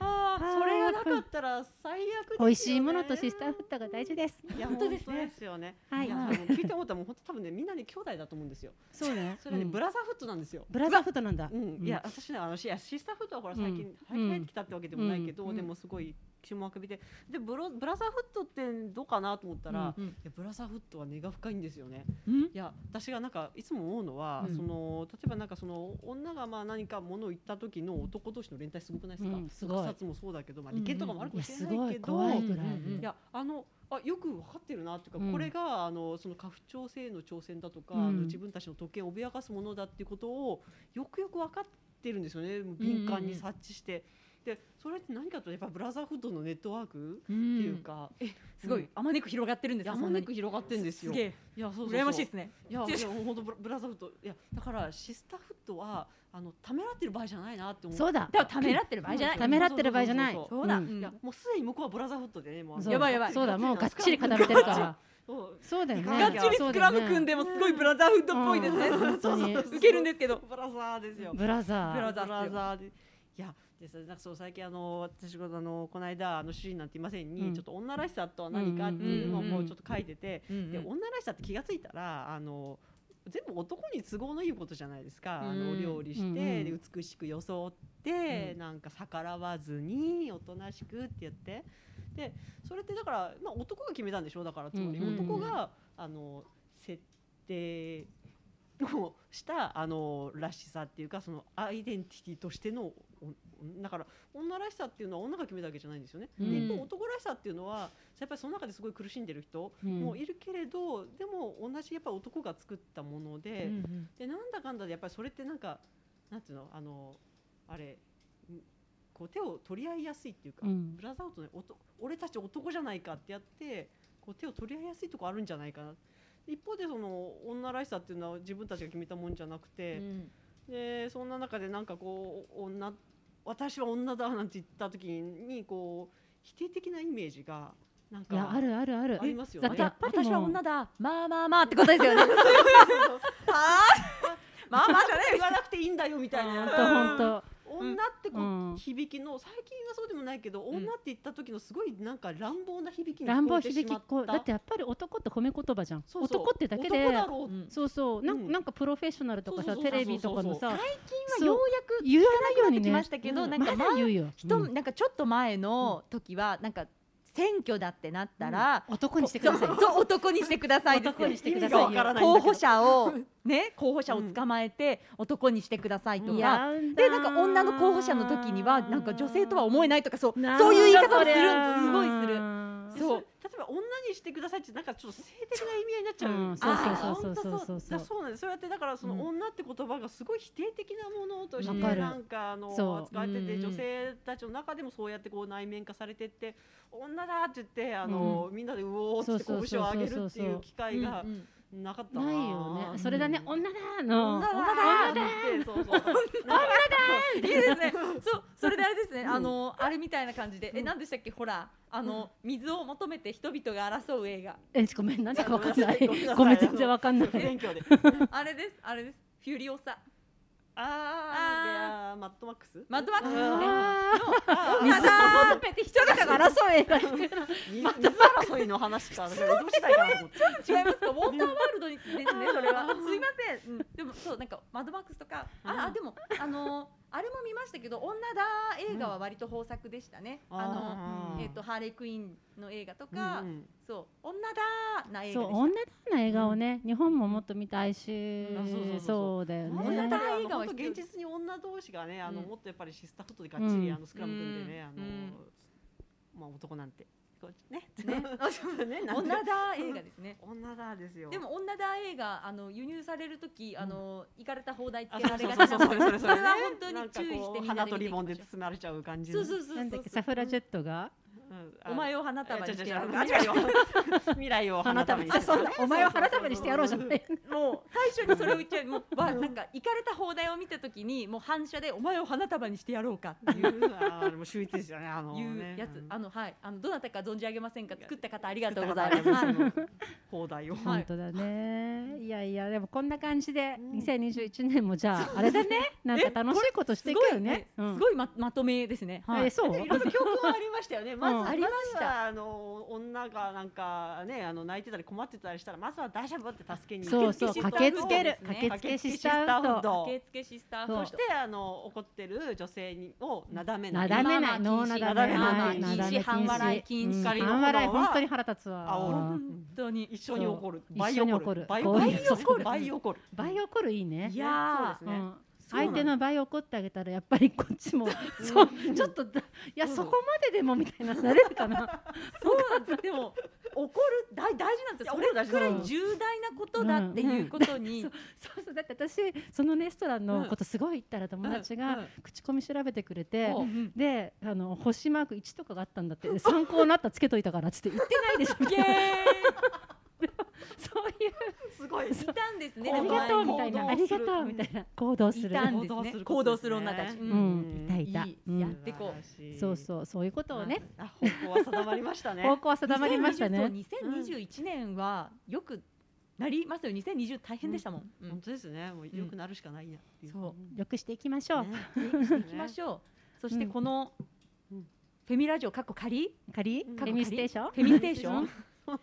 あーそれがなかったら最悪ですよね。美味しいものとシスターフットが大事です。いや本当ですね。本当ですよね。はい。やあの聞いて思ったらもう本当多分ねみんなね兄弟だと思うんですよ。そうね。それねうん。ブラザーフットなんですよ。ブラザーフットなんだ。うん、いや私ねあのシスターフットはほら最近、うん。最近入ってきたってわけでもないけど、うん。でもすごい注目浴びて。でブロブラザーフットってどうかなと思ったら、うんいやブラザーフットは根が深いんですよね。うん？いや私がなんかいつも思うのは、うん。その例えばなんかその女がまあ何かものを言った時の男同士の連帯すごくないですか、うんすごもそうだけど、まあ、利権とかもあるかもしれないけど。うんうん。いやあのあよく分かってるなっていうか、うん。これがあのその家父長制への挑戦だとか、うん。あの自分たちの特権を脅かすものだっていうことをよくよく分かってるんですよね。敏感に察知して。でそれって何かというとやっぱブラザーフッドのネットワーク？っていうか、えすごい。あまねく広がってるんですか？山根く広がってるんですよ。すげえ。いやそうそうそう。羨ましいですね。いや いや本当ブラブラザーフッド。いやだからシスターフットはあのためらってる場合じゃないなって思う。そうだ。でもためらってる場合じゃない。ためらってる場合じゃない。そうだ、うん。うんいやもうすでに向こうはブラザーフットでねもうやばいやばい。そうだもうがっちり固めてるから。そうだよね。がっちりスクラム組んでもすごいブラザーフッドっぽいですね、うん。本当に。受けるんですけど。ブラザーですよ。ブラザー。ブラザーブラザーで。いや、ですなんかそう最近あの私があのこの間あの主人なんていませんに、うん。ちょっと女らしさとは何かっていうのをうんうんうんもうちょっと書いてて、うんで女らしさって気がついたらあの全部男に都合のいいことじゃないですか、あのうん料理して、うんうんで美しく装って、うん。なんか逆らわずにおとなしくって言って。でそれってだから、まあ、男が決めたんでしょ？だからつまり。うんうんうん。男が、あの設定をしたあのらしさっていうかそのアイデンティティとしてのおだから女らしさっていうのは女が決めたわけじゃないんですよね。でうん。一方男らしさっていうのはやっぱりその中ですごい苦しんでる人うん。もいるけれど、でも同じやっぱ男が作ったもので、うんうん。でなんだかんだでやっぱりそれってなんかなんていうのあのあれんこう手を取り合いやすいっていうか、うん。ブラザーアウトねおと俺たち男じゃないかってやってこう手を取り合いやすいとこあるんじゃないかな。一方でその女らしさっていうのは自分たちが決めたもんじゃなくて、でそんな中でなんかこう女私は女だなんて言った時にこう否定的なイメージがなんかいやあるあるある。ありますよね。だってやっぱり私は女だ。まあまあまあってことですよね。まあまあじゃね言わなくていいんだよみたいな。本当本当女ってこう、うん。響きの最近はそうでもないけど、ん。女って言った時のすごいなんか乱暴な響きに乱暴響きこうだってやっぱり男って褒め言葉じゃん。そうそう。男ってだけでそうそう。なんうん。なんかプロフェッショナルとかさテレビとかのさ最近はようやく言わなくなってきましたけど、うんなんかまだ言うよ。人、うん。なんかちょっと前の時はなんか選挙だってなったら、男にしてください。そう男にしてください男にしてください候補者をね候補者を捕まえて男にしてくださいとか、やんだでなんか女の候補者の時にはなんか女性とは思えないとかそうそういう言い方をするす。ごいする。でそうば女にしてくださいってなんかちょっと性的な意味合いになっちゃう、うんそうそうあそうそうそうそう。そう。だそうなんです。そうやってだからそのうん。女って言葉がすごい否定的なものとしてなんかあの扱われてて女性たちの中でもそうやってこう内面化されてって女だって言ってあの、みんなでうおーって拳を上げるっていう機会がうんうんなかったな。ないよね。それだね。女だの。女だ女だそうそう。いいですね。そう、それであれですね。あの、あれみたいな感じで、え、なんでしたっけ、ほら、あの、水を求めて人々が争う映画。えごめん。なんだかわかんない。ごめん全然わかんない。あれです、あれです。フュリオサ。ああマッドマックス？マッドマックスですね。ああー。水を求めて人々が争う映画水争いの話か江戸時代かなと思って違います。かウォーターワールドにですねそれは。すいません、でもそうなんかマッドマックスとか。ああでもあのあれも見ましたけど女だ映画は割と豊作でしたね、あのー。えっ、とハーレークイーンの映画とか、うんうん。そう。女だな映画でした。そう女だな映画をね、日本ももっと見たいし、あそうそうそうそうそうだよね。女だ映画は現実に女同士がねあのうん。もっとやっぱりシスターフットでがっちりうん。あのスクラム組んでねあのうん。まあ男なんてね。ね。ね。なんて女だ映画ですね。女だですよ。でも女だ映画あの輸入される時あの行かれた放題つあけられがちそうなそうそう。それは本当に注意してみんなで花とリボンで包まれちゃう感じうそうそうそうなんだっけサフラジェットが？うんお前を花あ束にして違う。違う 未来を花束にあそんなお前を花束にしてやろうじゃない。もう最初にそれを言っちゃう。もうわなんか行かれた放題を見た時にもう反射でお前を花束にしてやろうかっていう。あーでも秀逸ですよねあのいうね。やつ、うんあのはい。あのどなたか存じ上げませんか作った方ありがとうございます。放題を。はい。本当だね。いやいやでもこんな感じでうん。2021年もじゃああれだね。なんか楽しいことしていくよね。すごい,、ままとめですね。はい。えそう？いろいろ教訓はありましたよね。まず、うん。ありました。ずはあの女がなんかねあの泣いてたり困ってたりしたらまずは大丈夫って助けにそうそう駆けつける駆けつけシスターフード受付シスターフードそしてあの怒ってる女性にをなだめな。ない。だめない。ノーなだめない。いなだめ禁止半笑い禁止半笑い本当に腹立つわ。本当に。一緒に怒る。倍一緒に怒る。倍怒る。倍怒る。倍怒る。いいね。いやー。そうですね。相手の倍怒ってあげたらやっぱりこっちも そうちょっとだいやうんそこまででもみたいな なれるかな。そうなんです。でも怒る大大事なんですよ。それくらい重大なことだっていうことに。そうそうだって私そのレストランのことすごい言ったら友達が口コミ調べてくれてであの星マーク1とかがあったんだってで参考になったらつけといたからっつって言ってないでしょみたいな。イエ そういうすごい。いたんですね。ありがとうみたいな。ありがとうみたいな。行動する。いたんですね。行動する女たち。ううん。んいたい。たやってこう。そうそうそういうことをね。あ方向は定まりましたね。方向は定まりましたね。2020 2021年はよくなりますよ。2020大変でしたもん。うん。本当ですね。もう良くなるしかないな。そう。よくしていきましょう。ね。行きましょう。そしてこのうん。フェミラジオ過去仮？仮？うんフェミステーション？フェミステーション？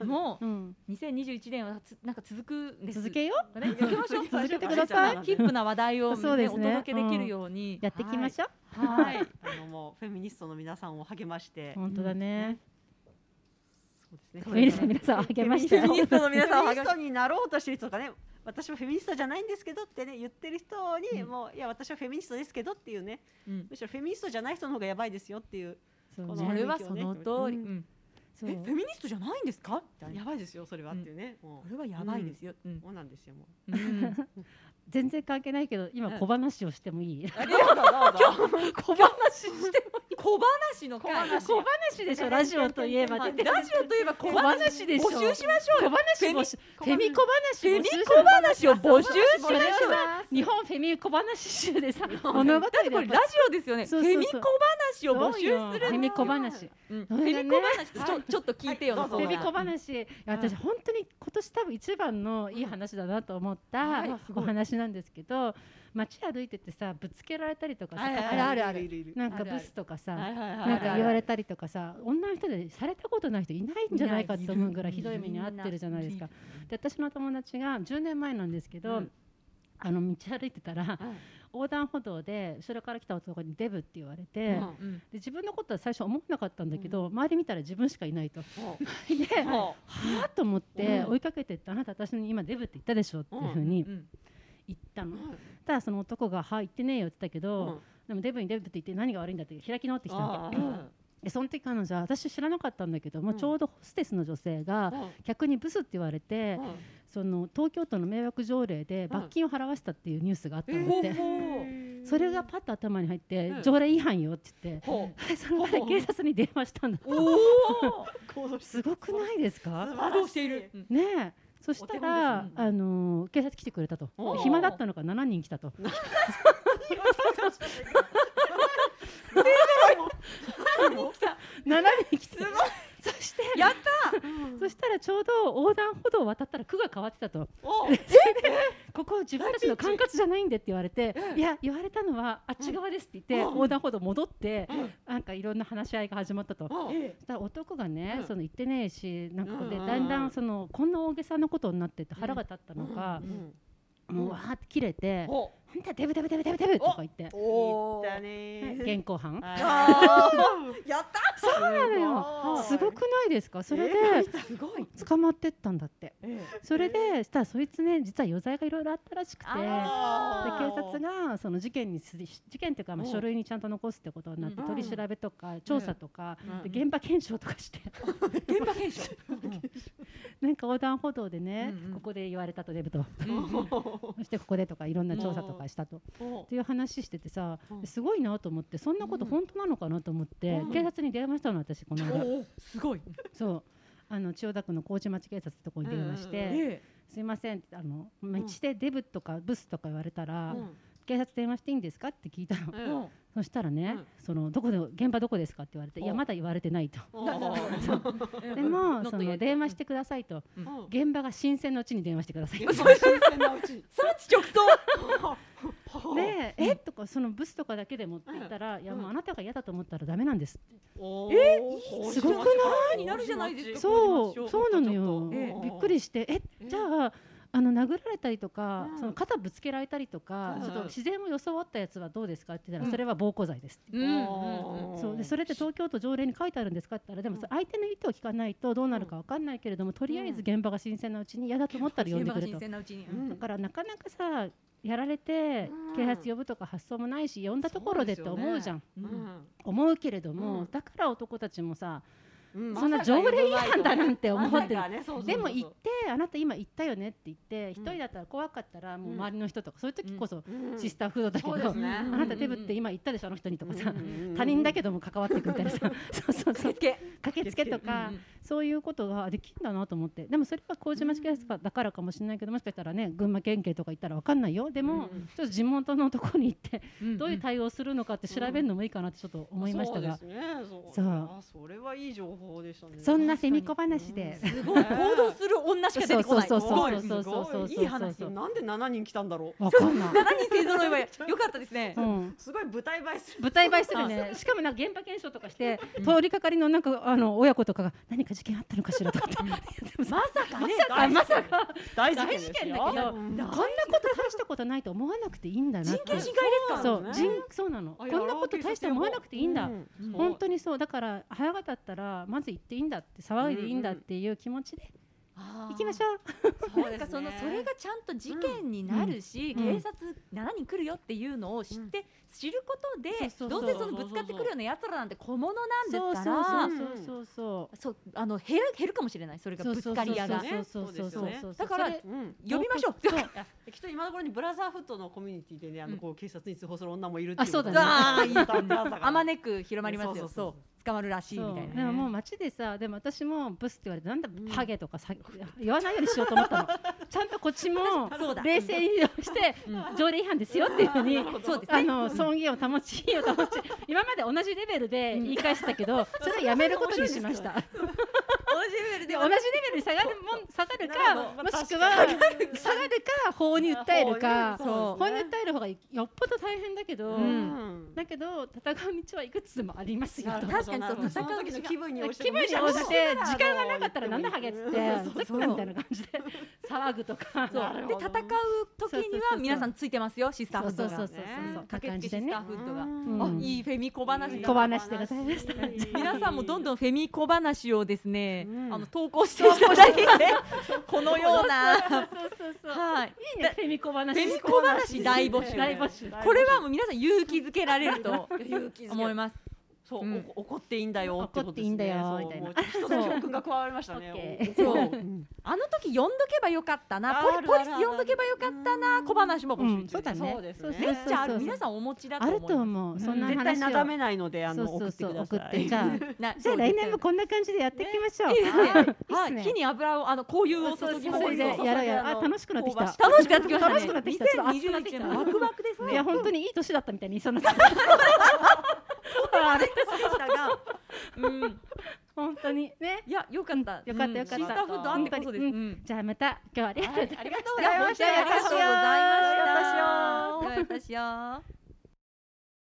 もうん。2021年はつなんか続くんです。続けよう？ね続けましょう。続けてください。ヒ ップな話題を、ねそうですねお届けできるように。やっていきましょう。はい。あのもうフェミニストの皆さんを励まして。本当だね。そうですね。フェミニスト皆さん励まして。フェミニストの皆さんをフェミニストになろうとしてる人とかね、私はフェミニストじゃないんですけどってね言ってる人に、うん。もういや私はフェミニストですけどっていうね、うんむしろフェミニストじゃない人の方がやばいですよっていう、そうこのそれね。はその通り。うん。うんそう。えフェミニストじゃないんですか？みたいな。やばいですよそれはっていうね。もこれはやばいですよ。うん。うそうなんですよもう。うん。全然関係ないけど今うん。小話をしてもいい？どうぞどうぞ。小話しても小話の回。小話でしょラジオといえばラジオといえば小小話話でしょ。募集しましょう。よ。小話募集。フェミ小話フェミ小話を募集しましょう。さ日本フェミ小話集でさ物語だってこれラジオですよね。フそうそうそう。ェミ小話を募集する。フェミ小話。うん。フェミ小話ちょっと聞いてよのはいどうぞ。フェミ小話。私本当に今年多分一番のいい話だなと思ったお話なんですけど街歩いててさぶつけられたりとかさはいはいはい。あるあるなんかブスとかさはいはいはい。なんか言われれたりとかさ女の人でされたことない人いないんじゃないかと思うぐらいひどい目に遭ってるじゃないですか。で私の友達が10年前なんですけど、うん。あの道歩いてたら横断歩道で後ろから来た男にデブって言われて、で自分のことは最初思わなかったんだけど、周り見たら自分しかいないと。で、はあと思ってうん。追いかけてってあなた私に今デブって言ったでしょっていうふうにうん。言ったの。ただその男が「はあ言ってねえよ」って言ったけど、うん。でもデブにデブって言って何が悪いんだって開き直ってきたわけ。でその時彼女は私知らなかったんだけども、うん。ちょうどホステスの女性が客にブスって言われて、その東京都の迷惑条例で罰金を払わせたっていうニュースがあったんだって、それがパッと頭に入って、うん条例違反よって言って、ほはい その場で警察に電話したんだ すごくないですか？素晴らしい。している。ねえ。そしたら、本ですあのー警察来てくれたと。暇だったのか7人来たと 7人来てそしてやった。そしたらちょうど横断歩道を渡ったら区が変わってたと。お。ここ自分たちの管轄じゃないんでって言われていや言われたのはあっち側ですって言ってうん。横断歩道戻ってなんかいろんな話し合いが始まったと。そしたら男がね、うん。その言ってねえしなんかでうんだんだんそのこんな大げさなことになってって腹が立ったのかう、んもうわーって切れてお「なんだデブデブデブデブデブ」とか言って。お言ったね。現行犯。あ やった。ーそうなのよ。すごくないですか？それですごい。捕まってったんだって。えそれでしたらそいつね実は余罪がいろいろあったらしくて。であ警察がその事件にす事件っていうかまあうん。書類にちゃんと残すってことになってうん。取り調べとか調査とか現場検証とかして。現場検証。なんか横断歩道でねここで言われたとデブと。うん。そしてここでとかいろんな調査とかしたと。お。っていう話しててさうん。すごいなと思ってそんなこと本当なのかなと思ってうん。警察に電話したの私この間。すごい。そう。あの千代田区の麹町警察ってとこに電話しうんてえ「すいません」あの道でデブとかブスとか言われたらうん。警察電話していいんですかって聞いたの。そしたらね、うん。そのどこで現場どこですかって言われて、いやおまだ言われてないと。でもその電話してくださいと。うん。現場が新鮮なうちに電話してくださいと。そう新鮮なうちに。産地直送。で、え？とかそのブスとかだけでもって言ったら、いやうんもうあなたが嫌だと思ったらダメなんですえ？ーすごくない？になるじゃないですかそう。そうなのよ。ええびっくりして、え？じゃあ。あの殴られたりとか、うん。その肩ぶつけられたりとか、うん。ちょっと自然を装ったやつはどうですかって言ったら、うん。それは暴行罪ですって。そう。でそれって東京都条例に書いてあるんですかって言ったらでも相手の意図を聞かないとどうなるかわかんないけれどもとりあえず現場が新鮮なうちに嫌だと思ったら呼んでくれと。だからなかなかさやられてうん。警察呼ぶとか発想もないし呼んだところでって思うじゃん、うん。思うけれども、うん。だから男たちもさうん。そんな条例違反だなんて思ってでも行ってあなた今言ったよねって言って一うん。人だったら怖かったらもう周りの人とかそういう時こそうん。シスターフードだけど、あなたデブって今言ったでしょあの人にとかさ、うん他人だけども関わってくみたいなさ。そうそうそう駆けつけ。とか、そういうことができるんだなと思って。でもそれは麹町警察だからかもしれないけどもしかしたらね群馬県警とか行ったら分かんないよ。でも、うん。ちょっと地元のところに行ってうんどういう対応するのかって調べるのもいいかなってちょっと思いましたが、そうそれはいい情報でしたね。そんなフェミコ話で。すごい行動する女しか出てこない。そうそうそうすごい。そうそうそうそう。いい話なんで7人来たんだろう。わかんない、7人勢揃いは よかったですね。うん、すごい舞台映えする。舞台映えするね。しかもなんか現場検証とかして、通りかかりのなんかあの親子とかが何か事件あったのかしらとか まさかね。あまさか。大大事件だけどうん。こんなこと大したことないと思わなくていいんだな人権侵害ですからそう、ね人そうなの。こんなこと大して思わなくていいんだ。うん。本当にそう。だから早かったらまず行っていいんだって騒いでいいんだっていう気持ちで行きましょう。なんかそのそれがちゃんと事件になるし、うん警察7人来るよっていうのを知って、知ることでそうそうそう。どうせそのぶつかってくるような奴らなんて小物なんですそうそうからそうそうそう。そうあの減る減るかもしれない。それがそう。ぶつかり屋がそうそうそうそうそう。だから呼びましょうきっと今の頃にブラザーフットのコミュニティでね、あのこう警察に通報する女もいるっていうあそう。だねあまねく広まりますよそう。そうそうそう捕まるらしいみたいなでももう街でさでも私もブスって言われてなんだうん。ハゲとかさ言わないようにしようと思ったの。ちゃんとこっちも冷静にして条例違反ですよっていうふうにそうですあの尊厳を保ちを保ち今まで同じレベルで言い返してたけどそれはやめることにしました。同じレベルでで同じレベルに下がるもん下がるなかもしくは下がるか 法に訴えるかそう法に訴える方がよっぽど大変だけど、うん。だけど戦う道はいくつもありますよ確かにそう戦う時の気分に応じて気分に応じて時間がなかったらもなんだハゲっつってそう。さっきみたいな感じで騒ぐとかで戦う時には皆さんついてますよシスターフットが。そうそうそうそうそう。駆けつけシスターフットが、うん。あいいフェミ小話小だ話でございました皆さんもどんどんフェミ小話をですね、うん。あの投稿していただいて このような。はい。いいねフェミ小話フェミ小話大募集。これはもう皆さん勇気づけられると思いますそう、うん。お怒っていいんだよってことですね。怒っていいんだよみたいな。もう一つの教訓が加わりましたねそう。うん。あの時呼んどけばよかったな。あポリポリスるある。ある呼んどけばよかったな。小話も募集中うんそうだね。そうですねめっちゃある皆さんお持ちだとある思います。と思う。そんな絶対話をなだめないのであの送ってください。じゃあ来年もこんな感じでやっていきましょう。はい。火に油をあの香油を注ぎそれでやろうやろう。あ楽しくなってきた。楽しくなってきましたね。楽しくなってきた。ちょっと熱くなってき2021た年ワクワクですね。いや本当にいい年だったみたいにそうにな。あれでしたがうん、本当に。ね。いや良かった。よかったよかった。シスターフードあってこそです。じゃあまた。今日はありがとうございました。ありがとうございました